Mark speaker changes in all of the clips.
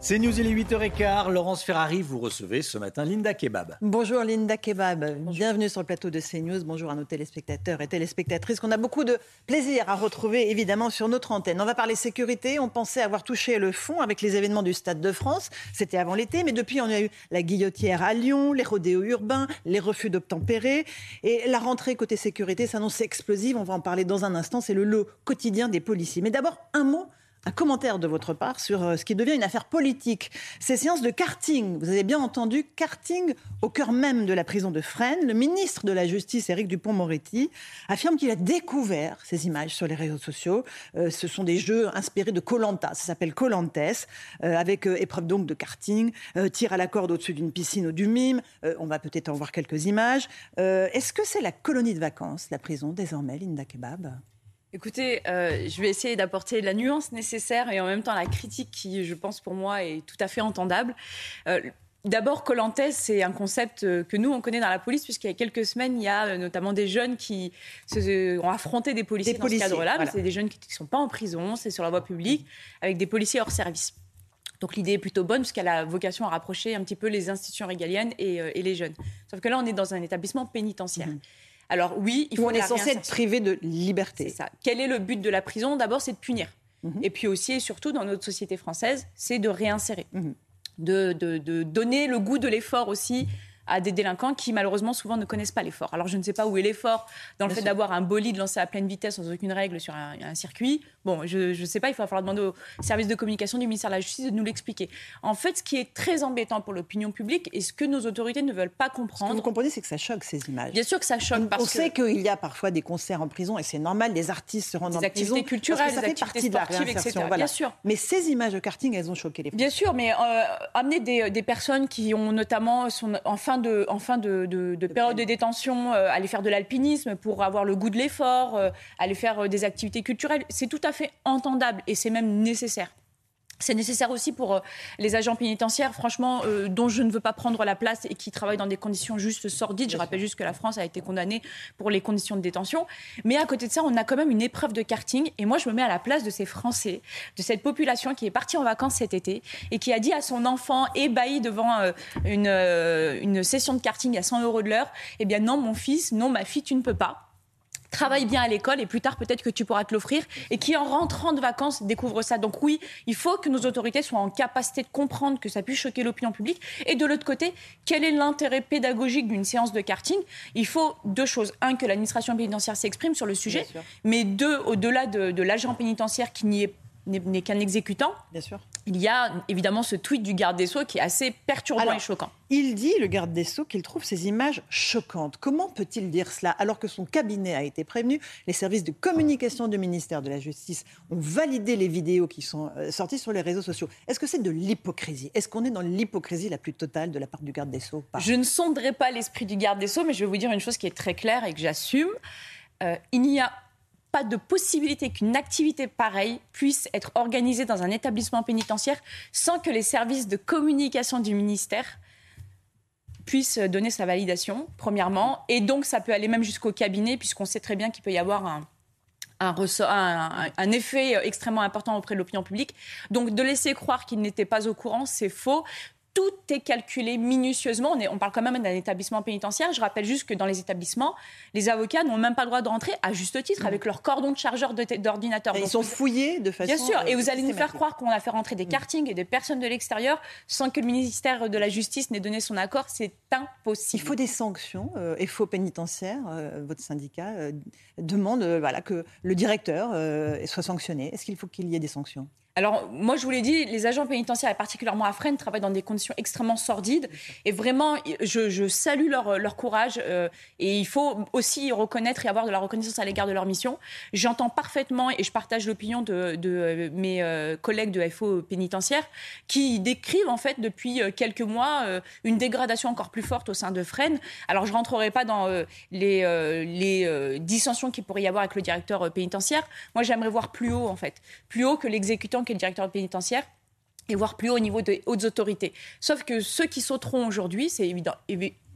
Speaker 1: C'est News, il est 8h15. Laurence Ferrari, vous recevez ce matin Linda Kebab.
Speaker 2: Bonjour Linda Kebab, bienvenue sur le plateau de CNews. Bonjour à nos téléspectateurs et téléspectatrices qu'on a beaucoup de plaisir à retrouver évidemment sur notre antenne. On va parler sécurité. On pensait avoir touché le fond avec les événements du Stade de France. C'était avant l'été, mais depuis on a eu la guillotière à Lyon, les rodéos urbains, les refus d'obtempérer. Et la rentrée côté sécurité s'annonce explosive. On va en parler dans un instant. C'est le lot quotidien des policiers. Mais d'abord, un mot un commentaire de votre part sur euh, ce qui devient une affaire politique. Ces séances de karting, vous avez bien entendu, karting au cœur même de la prison de Fresnes. Le ministre de la Justice, Éric Dupont-Moretti, affirme qu'il a découvert ces images sur les réseaux sociaux. Euh, ce sont des jeux inspirés de Colanta, ça s'appelle Colantes, euh, avec épreuve donc de karting, tir à la corde au-dessus d'une piscine ou du mime. on va peut-être en voir quelques images. Est-ce que c'est la colonie de vacances, la prison désormais, Linda Kebab?
Speaker 3: Écoutez, euh, je vais essayer d'apporter la nuance nécessaire et en même temps la critique qui, je pense, pour moi, est tout à fait entendable. Euh, d'abord, Colantes, c'est un concept euh, que nous, on connaît dans la police, puisqu'il y a quelques semaines, il y a notamment des jeunes qui se, ont affronté des policiers dans ce cadre-là. C'est des jeunes qui ne sont pas en prison, c'est sur la voie publique, avec des policiers hors service. Donc l'idée est plutôt bonne puisqu'elle a vocation à rapprocher un petit peu les institutions régaliennes et, les jeunes. Sauf que là, on est dans un établissement pénitentiaire. Mhm.
Speaker 2: Alors oui, il faut. on est censé être privé de liberté.
Speaker 3: C'est ça. Quel est le but de la prison? D'abord, c'est de punir. Mhm. Et puis aussi et surtout, dans notre société française, c'est de réinsérer. Mhm. De, de, donner le goût de l'effort aussi à des délinquants qui malheureusement souvent ne connaissent pas l'effort. Alors je ne sais pas où est l'effort dans le fait d'avoir un bolide lancé à pleine vitesse sans aucune règle sur un, circuit. Bon, je ne sais pas, il va falloir demander au service de communication du ministère de la Justice de nous l'expliquer. En fait, ce qui est très embêtant pour l'opinion publique et ce que nos autorités ne veulent pas comprendre. Ce
Speaker 2: que vous comprenez, c'est que ça choque ces images.
Speaker 3: Bien sûr que ça choque.
Speaker 2: On, sait qu'il y a parfois des concerts en prison et c'est normal, des artistes se rendent en
Speaker 3: prison. Des activités culturelles, des activités sportives, etc.
Speaker 2: Bien sûr. Mais ces images de karting, elles ont choqué les
Speaker 3: Bien sûr, mais euh, amener des, des, personnes qui ont notamment sont en fin de, en fin de de, période de détention, euh, aller faire de l'alpinisme pour avoir le goût de l'effort, euh, aller faire euh, des activités culturelles. C'est tout à fait entendable et c'est même nécessaire. C'est nécessaire aussi pour euh, les agents pénitentiaires, franchement, euh, dont je ne veux pas prendre la place et qui travaillent dans des conditions juste sordides. Je rappelle juste que la France a été condamnée pour les conditions de détention. Mais à côté de ça, on a quand même une épreuve de karting. Et moi, je me mets à la place de ces Français, de cette population qui est partie en vacances cet été et qui a dit à son enfant, ébahi devant euh, une, une session de karting à 100 euros de l'heure, eh bien non, mon fils, non, ma fille, tu ne peux pas travaille bien à l'école et plus tard peut-être que tu pourras te l'offrir et qui en rentrant de vacances découvre ça. Donc oui, il faut que nos autorités soient en capacité de comprendre que ça puisse choquer l'opinion publique et de l'autre côté, quel est l'intérêt pédagogique d'une séance de karting? Il faut deux choses. Un, que l'administration pénitentiaire s'exprime sur le sujet, mais deux, au-delà de, de l'agent pénitentiaire qui n'y est n'est qu'un exécutant.
Speaker 2: Bien sûr.
Speaker 3: Il y a évidemment ce tweet du garde des Sceaux qui est assez perturbant et choquant.
Speaker 2: Il dit, le garde des Sceaux, qu'il trouve ces images choquantes. Comment peut-il dire cela alors que son cabinet a été prévenu Les services de communication du ministère de la Justice ont validé les vidéos qui sont euh, sorties sur les réseaux sociaux? Est-ce que c'est de l'hypocrisie? Est-ce qu'on est dans l'hypocrisie la plus totale de la part du garde des Sceaux
Speaker 3: Je ne sonderai pas l'esprit du garde des Sceaux, mais je vais vous dire une chose qui est très claire et que j'assume. Euh, il n'y a pas de possibilité qu'une activité pareille puisse être organisée dans un établissement pénitentiaire sans que les services de communication du ministère puissent donner sa validation, premièrement. Et donc, ça peut aller même jusqu'au cabinet, puisqu'on sait très bien qu'il peut y avoir un, un, effet extrêmement important auprès de l'opinion publique. Donc de laisser croire qu'il n'était pas au courant, c'est faux tout est calculé minutieusement. On, on parle quand même d'un établissement pénitentiaire. Je rappelle juste que dans les établissements, les avocats n'ont même pas le droit de rentrer, à juste titre, avec leur cordon de chargeur d'ordinateur.
Speaker 2: Ils sont fouillés de façon.
Speaker 3: Bien sûr, et vous allez nous faire croire qu'on a fait rentrer des mm. kartings et des personnes de l'extérieur sans que le ministère de la Justice n'ait donné son accord. C'est impossible.
Speaker 2: Il faut des sanctions. Euh, et faux pénitentiaire, euh, votre syndicat euh, demande voilà, que le directeur soit sanctionné. Est-ce qu'il faut qu'il y ait des sanctions?
Speaker 3: Alors, moi, je vous l'ai dit, les agents pénitentiaires, et particulièrement à Fresnes, travaillent dans des conditions extrêmement sordides. Et vraiment, je, salue leur, courage. Euh, et il faut aussi reconnaître et avoir de la reconnaissance à l'égard de leur mission. J'entends parfaitement et je partage l'opinion de, de, euh, mes euh, collègues de FO pénitentiaire qui décrivent, en fait, depuis quelques mois, une dégradation encore plus forte au sein de Fresnes. Alors, je ne rentrerai pas dans les, les dissensions qu'il pourrait y avoir avec le directeur pénitentiaire. Moi, j'aimerais voir plus haut, en fait. Plus haut que l'exécutant qui est le directeur pénitentiaire et voir plus haut au niveau des hautes autorités. Sauf que ceux qui sauteront aujourd'hui, c'est évident,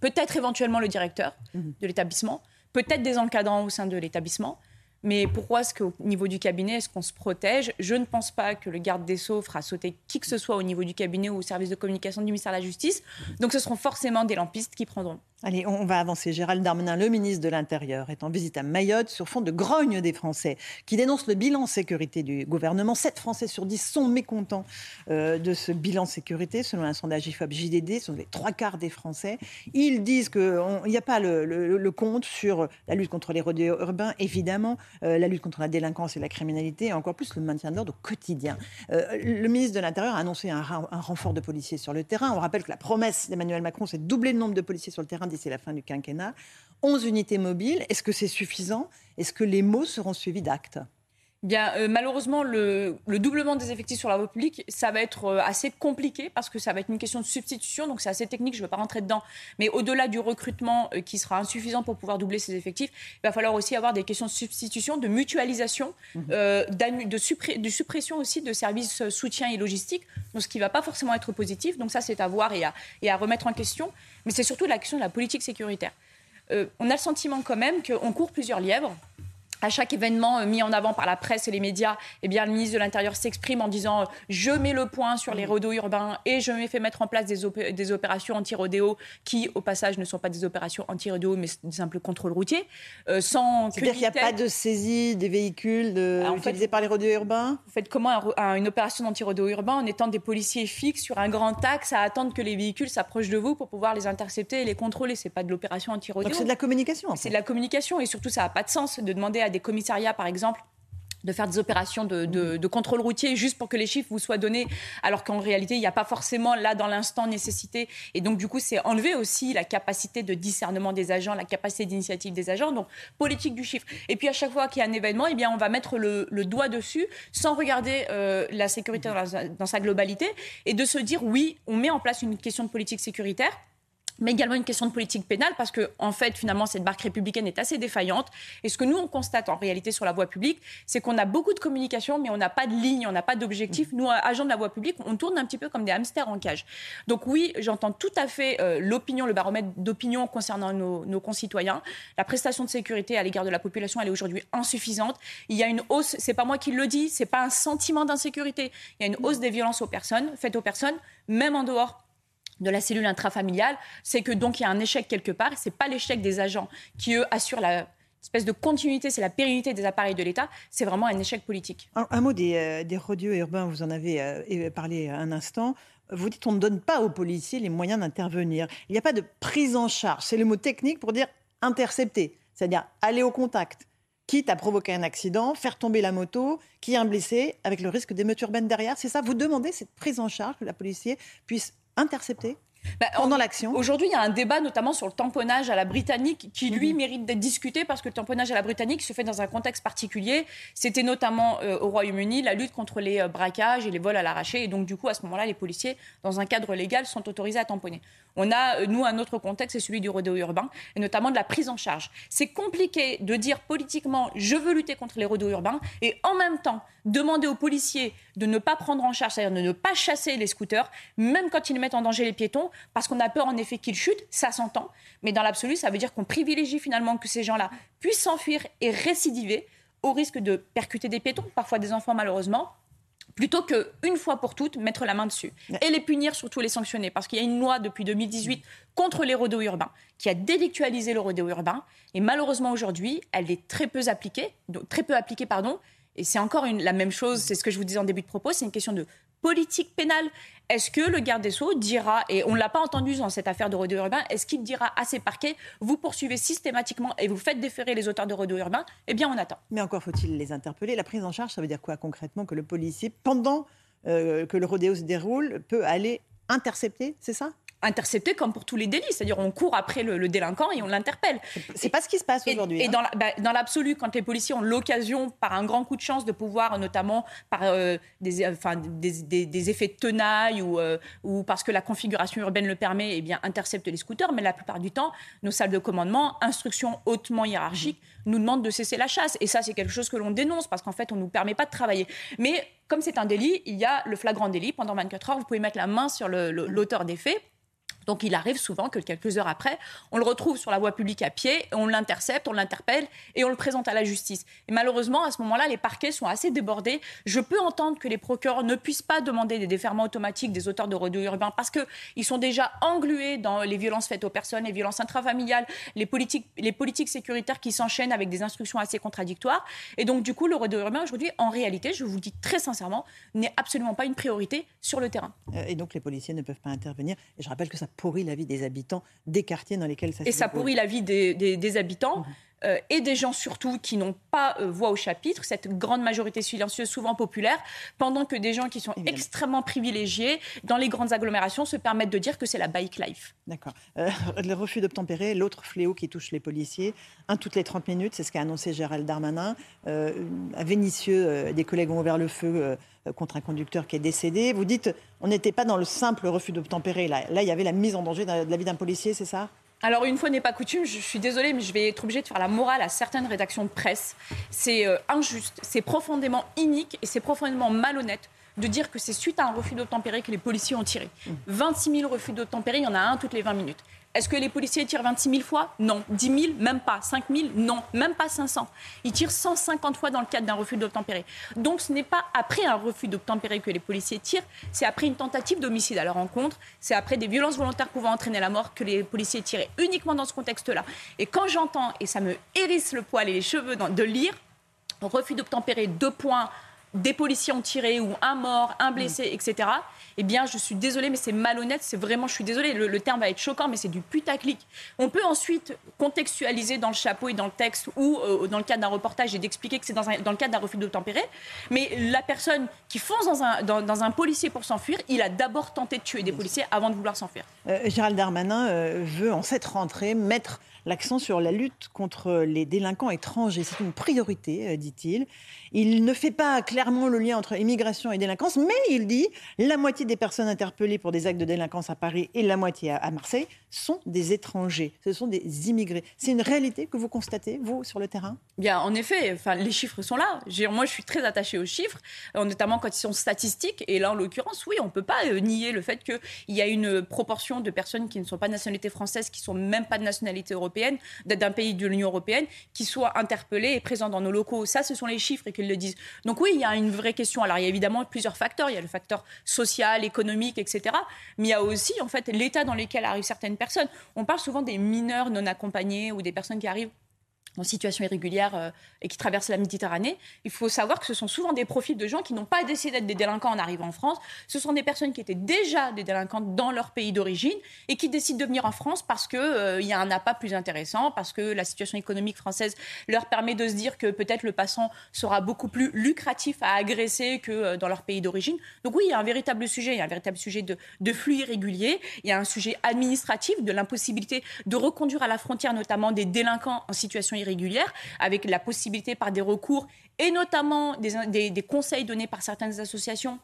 Speaker 3: peut-être éventuellement le directeur mhm. de l'établissement, peut-être des encadrants au sein de l'établissement. Mais pourquoi est-ce qu'au niveau du cabinet, est-ce qu'on se protège? Je ne pense pas que le garde des Sceaux fera sauter qui que ce soit au niveau du cabinet ou au service de communication du ministère de la Justice. Donc ce seront forcément des lampistes qui prendront.
Speaker 2: Allez, on va avancer. Gérald Darmanin, le ministre de l'Intérieur, est en visite à Mayotte sur fond de grogne des Français qui dénoncent le bilan sécurité du gouvernement. 7 Français sur 10 sont mécontents euh, de ce bilan sécurité, selon un sondage IFOP-JDD, ce sont les trois quarts des Français. Ils disent qu'il n'y a pas le, compte sur la lutte contre les rodéos urbains, évidemment, euh, la lutte contre la délinquance et la criminalité, et encore plus le maintien de l'ordre au quotidien. Euh, le ministre de l'Intérieur a annoncé un, un renfort de policiers sur le terrain. On rappelle que la promesse d'Emmanuel Macron, c'est de doubler le nombre de policiers sur le terrain d'ici la fin du quinquennat. 11 unités mobiles, est-ce que c'est suffisant? Est-ce que les mots seront suivis d'actes?
Speaker 3: Bien, euh, malheureusement, le, doublement des effectifs sur la voie publique, ça va être euh, assez compliqué parce que ça va être une question de substitution, donc c'est assez technique, je ne vais pas rentrer dedans. Mais au-delà du recrutement euh, qui sera insuffisant pour pouvoir doubler ces effectifs, il va falloir aussi avoir des questions de substitution, de mutualisation, mhm. de, de, suppression aussi de services soutien et logistique, donc ce qui ne va pas forcément être positif. Donc ça, c'est à voir et à, et à remettre en question. Mais c'est surtout la question de la politique sécuritaire. on a le sentiment quand même qu'on court plusieurs lièvres à chaque événement euh, mis en avant par la presse et les médias, eh bien, le ministre de l'Intérieur s'exprime en disant euh, je mets le point sur les rodéos urbains et je me fais mettre en place des, des opérations anti-rodéo qui, au passage, ne sont pas des opérations anti-rodéo, mais des simples contrôles routiers.
Speaker 2: Euh, sans C'est-à-dire qu'il n'y a pas de saisie des véhicules de... utilisés par les rodéos urbains?
Speaker 3: Vous faites comment une opération anti-rodéo urbain en étant des policiers fixes sur un grand axe à attendre que les véhicules s'approchent de vous pour pouvoir les intercepter et les contrôler? C'est pas de l'opération anti-rodéo.
Speaker 2: Donc c'est de la communication.
Speaker 3: C'est de la communication et surtout ça n'a pas de sens de demander à des commissariats, par exemple, de faire des opérations de, contrôle routier juste pour que les chiffres vous soient donnés, alors qu'en réalité, il n'y a pas forcément là dans l'instant nécessité. Et donc, du coup, c'est enlever aussi la capacité de discernement des agents, la capacité d'initiative des agents. Donc, politique du chiffre. Et puis, à chaque fois qu'il y a un événement, eh bien, on va mettre le, doigt dessus sans regarder euh, la sécurité dans sa globalité et de se dire, oui, on met en place une question de politique sécuritaire mais également une question de politique pénale, parce que, en fait, finalement, cette barque républicaine est assez défaillante. Et ce que nous, on constate en réalité sur la voie publique, c'est qu'on a beaucoup de communication, mais on n'a pas de ligne, on n'a pas d'objectif. Nous, agents de la voie publique, on tourne un petit peu comme des hamsters en cage. Donc oui, j'entends tout à fait euh, l'opinion, le baromètre d'opinion concernant nos, concitoyens. La prestation de sécurité à l'égard de la population, elle est aujourd'hui insuffisante. Il y a une hausse, c'est pas moi qui le dis, c'est pas un sentiment d'insécurité. Il y a une hausse des violences aux personnes, faites aux personnes, même en dehors de la cellule intrafamiliale, c'est que donc il y a un échec quelque part. C'est pas l'échec des agents qui eux assurent la espèce de continuité, c'est la pérennité des appareils de l'État. C'est vraiment un échec politique.
Speaker 2: Un, mot des, euh, des rodieux urbains, vous en avez euh, parlé un instant. Vous dites on ne donne pas aux policiers les moyens d'intervenir. Il n'y a pas de prise en charge. C'est le mot technique pour dire intercepter, c'est-à-dire aller au contact quitte à provoquer un accident, faire tomber la moto, qui est un blessé, avec le risque d'émeute urbaine derrière. C'est ça, vous demandez cette prise en charge que la policier puisse intercepté bah, pendant l'action
Speaker 3: Aujourd'hui, il y a un débat notamment sur le tamponnage à la britannique qui, lui, mhm. mérite d'être discuté parce que le tamponnage à la britannique se fait dans un contexte particulier. C'était notamment euh, au Royaume-Uni la lutte contre les euh, braquages et les vols à l'arraché. Et donc, du coup, à ce moment-là, les policiers, dans un cadre légal, sont autorisés à tamponner. On a, euh, nous, un autre contexte, c'est celui du rodéo urbain, et notamment de la prise en charge. C'est compliqué de dire politiquement, je veux lutter contre les rodéos urbains, et en même temps, demander aux policiers de ne pas prendre en charge, c'est-à-dire de ne pas chasser les scooters, même quand ils mettent en danger les piétons, parce qu'on a peur en effet qu'ils chutent, ça s'entend. Mais dans l'absolu, ça veut dire qu'on privilégie finalement que ces gens-là puissent s'enfuir et récidiver au risque de percuter des piétons, parfois des enfants malheureusement, plutôt que une fois pour toutes mettre la main dessus et les punir, surtout les sanctionner, parce qu'il y a une loi depuis 2018 contre les rodéos urbains qui a délictualisé le rodéo urbain et malheureusement aujourd'hui elle est très peu appliquée, très peu appliquée pardon, et c'est encore une, la même chose, c'est ce que je vous disais en début de propos, c'est une question de politique pénale. Est-ce que le garde des Sceaux dira, et on ne l'a pas entendu dans cette affaire de rodéo urbain, est-ce qu'il dira à ses parquets, vous poursuivez systématiquement et vous faites déférer les auteurs de rodéo urbain Eh bien, on attend.
Speaker 2: Mais encore faut-il les interpeller. La prise en charge, ça veut dire quoi concrètement Que le policier, pendant euh, que le rodéo se déroule, peut aller intercepter, c'est ça?
Speaker 3: Intercepté comme pour tous les délits. C'est-à-dire, on court après le, délinquant et on l'interpelle.
Speaker 2: C'est pas ce qui se passe aujourd'hui.
Speaker 3: Et, hein. bah, dans l'absolu, quand les policiers ont l'occasion, par un grand coup de chance, de pouvoir, notamment par euh, des, enfin, des, effets de tenaille ou, euh, ou parce que la configuration urbaine le permet, eh bien, intercepter les scooters. Mais la plupart du temps, nos salles de commandement, instructions hautement hiérarchiques, nous demandent de cesser la chasse. Et ça, c'est quelque chose que l'on dénonce parce qu'en fait, on ne nous permet pas de travailler. Mais comme c'est un délit, il y a le flagrant délit. Pendant 24 heures, vous pouvez mettre la main sur l'auteur des faits. Donc il arrive souvent que quelques heures après, on le retrouve sur la voie publique à pied, on l'intercepte, on l'interpelle et on le présente à la justice. Et malheureusement, à ce moment-là, les parquets sont assez débordés. Je peux entendre que les procureurs ne puissent pas demander des déferments automatiques des auteurs de rodéo urbain parce qu'ils sont déjà englués dans les violences faites aux personnes, les violences intrafamiliales, les politiques, les politiques sécuritaires qui s'enchaînent avec des instructions assez contradictoires. Et donc du coup, le rodéo urbain aujourd'hui, en réalité, je vous le dis très sincèrement, n'est absolument pas une priorité sur le terrain.
Speaker 2: Euh, et donc les policiers ne peuvent pas intervenir. Et je rappelle que ça pourrit la vie des habitants des quartiers dans lesquels ça
Speaker 3: Et ça pourrit la vie des, habitants. Mhm. Euh, et des gens surtout qui n'ont pas euh, voix au chapitre, cette grande majorité silencieuse, souvent populaire, pendant que des gens qui sont extrêmement privilégiés dans les grandes agglomérations se permettent de dire que c'est la bike life.
Speaker 2: D'accord. Euh, le refus d'obtempérer, l'autre fléau qui touche les policiers, un toutes les 30 minutes, c'est ce qu'a annoncé Gérald Darmanin. à Vénissieux, des collègues ont ouvert le feu contre un conducteur qui est décédé. Vous dites, on n'était pas dans le simple refus d'obtempérer. Là, là, il y avait la mise en danger de la vie d'un policier, c'est ça?
Speaker 3: Alors, une fois n'est pas coutume, je suis désolée, mais je vais être obligée de faire la morale à certaines rédactions de presse. C'est euh, injuste, c'est profondément inique et c'est profondément malhonnête de dire que c'est suite à un refus d'obtempérer que les policiers ont tiré. 26 mmh. 000 refus d'obtempérer, il y en a un toutes les 20 minutes. Est-ce que les policiers tirent 26 000 fois? Non. 10 000 Même pas. 5 000 Non. Même pas 500. Ils tirent 150 fois dans le cadre d'un refus d'obtempérer. Donc ce n'est pas après un refus d'obtempérer que les policiers tirent, c'est après une tentative d'homicide à leur encontre, c'est après des violences volontaires pouvant entraîner la mort que les policiers tirent uniquement dans ce contexte-là. Et quand j'entends, et ça me hérisse le poil et les cheveux de lire, refus d'obtempérer, deux points, des policiers ont tiré ou un mort, un blessé, etc eh bien, je suis désolée, mais c'est malhonnête. C'est vraiment, je suis désolée, le, terme va être choquant, mais c'est du putaclic. On peut ensuite contextualiser dans le chapeau et dans le texte ou euh, dans le cadre d'un reportage et d'expliquer que c'est dans, le cadre d'un refus d'obtempérer. Mais la personne qui fonce dans un, dans, un policier pour s'enfuir, il a d'abord tenté de tuer des policiers avant de vouloir s'enfuir.
Speaker 2: Euh, Gérald Darmanin euh, veut, en cette rentrée, mettre l'accent sur la lutte contre les délinquants étrangers. C'est une priorité, dit-il. Il ne fait pas clairement le lien entre immigration et délinquance, mais il dit la moitié des personnes interpellées pour des actes de délinquance à Paris et la moitié à Marseille sont des étrangers, ce sont des immigrés. C'est une réalité que vous constatez, vous, sur le terrain?
Speaker 3: Bien, en effet, enfin, les chiffres sont là. Moi, je suis très attachée aux chiffres, euh, notamment quand ils sont statistiques. Et là, en l'occurrence, oui, on ne peut pas euh, nier le fait qu'il y a une proportion de personnes qui ne sont pas de nationalité française, qui ne sont même pas de nationalité européenne, d'un pays de l'Union européenne, qui soient interpellées et présentes dans nos locaux. Ça, ce sont les chiffres et qu'ils le disent. Donc oui, il y a une vraie question. Alors, il y a évidemment plusieurs facteurs. Il y a le facteur social, économique, etc. Mais il y a aussi, en fait, l'état dans lequel arrivent certaines personnes. On parle souvent des mineurs non accompagnés ou des personnes qui arrivent en situation irrégulière euh, et qui traversent la Méditerranée. Il faut savoir que ce sont souvent des profils de gens qui n'ont pas décidé d'être des délinquants en arrivant en France. Ce sont des personnes qui étaient déjà des délinquants dans leur pays d'origine et qui décident de venir en France parce qu'il euh, y a un appât plus intéressant, parce que la situation économique française leur permet de se dire que peut-être le passant sera beaucoup plus lucratif à agresser que euh, dans leur pays d'origine. Donc oui, il y a un véritable sujet, il y a un véritable sujet de, de flux irréguliers, il y a un sujet administratif de l'impossibilité de reconduire à la frontière notamment des délinquants en situation irrégulière, avec la possibilité par des recours et notamment des, des conseils donnés par certaines associations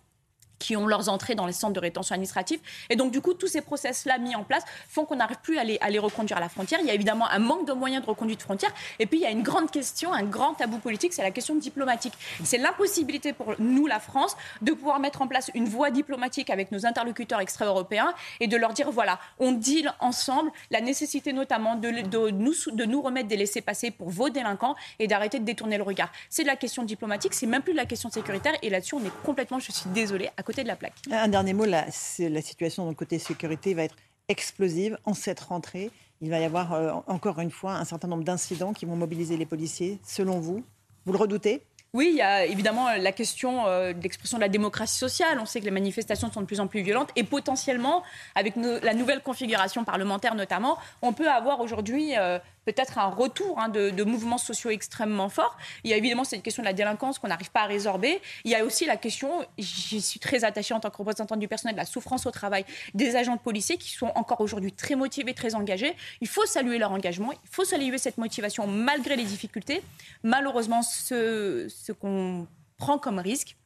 Speaker 3: qui ont leurs entrées dans les centres de rétention administrative. Et donc, du coup, tous ces process-là mis en place font qu'on n'arrive plus à les, à les, reconduire à la frontière. Il y a évidemment un manque de moyens de reconduite frontière. Et puis, il y a une grande question, un grand tabou politique, c'est la question diplomatique. C'est l'impossibilité pour nous, la France, de pouvoir mettre en place une voie diplomatique avec nos interlocuteurs extra-européens et de leur dire, voilà, on deal ensemble la nécessité notamment de, de, nous, de nous remettre des laissés-passer pour vos délinquants et d'arrêter de détourner le regard. C'est de la question diplomatique, c'est même plus de la question sécuritaire. Et là-dessus, on est complètement, je suis désolée, à côté de la plaque.
Speaker 2: Un dernier mot, la, la situation le côté sécurité va être explosive en cette rentrée. Il va y avoir euh, encore une fois un certain nombre d'incidents qui vont mobiliser les policiers. Selon vous, vous le redoutez?
Speaker 3: Oui, il y a évidemment la question euh, de l'expression de la démocratie sociale. On sait que les manifestations sont de plus en plus violentes et potentiellement, avec la nouvelle configuration parlementaire notamment, on peut avoir aujourd'hui euh, peut-être un retour hein, de, mouvements sociaux extrêmement forts. Il y a évidemment cette question de la délinquance qu'on n'arrive pas à résorber. Il y a aussi la question, j'y suis très attachée en tant que représentante du personnel, de la souffrance au travail des agents de policiers qui sont encore aujourd'hui très motivés, très engagés. Il faut saluer leur engagement, il faut saluer cette motivation malgré les difficultés. Malheureusement, ce qu'on prend comme risque,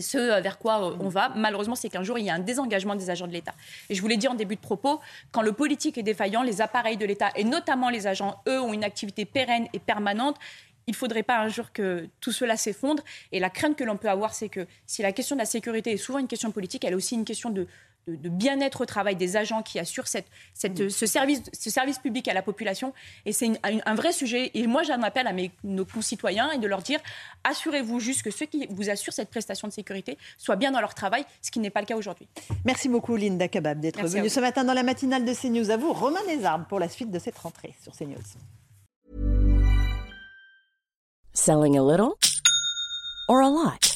Speaker 3: ce vers quoi on va, malheureusement, c'est qu'un jour, il y a un désengagement des agents de l'État. Et je vous l'ai dit en début de propos, quand le politique est défaillant, les appareils de l'État, et notamment les agents, eux, ont une activité pérenne et permanente. Il ne faudrait pas un jour que tout cela s'effondre. Et la crainte que l'on peut avoir, c'est que si la question de la sécurité est souvent une question politique, elle est aussi une question de, de, bien-être au travail des agents qui assurent cette, cette, ce, service, ce service public à la population. Et c'est un, vrai sujet. Et moi, j'en appelle à mes, nos concitoyens et de leur dire assurez-vous juste que ceux qui vous assurent cette prestation de sécurité soient bien dans leur travail, ce qui n'est pas le cas aujourd'hui.
Speaker 2: Merci beaucoup, Linda Kabab, d'être venue ce matin dans la matinale de CNews. À vous, Romain Desarmes, pour la suite de cette rentrée sur CNews.
Speaker 4: Selling a little or a lot?